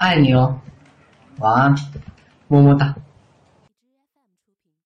爱你哦。晚安么么哒。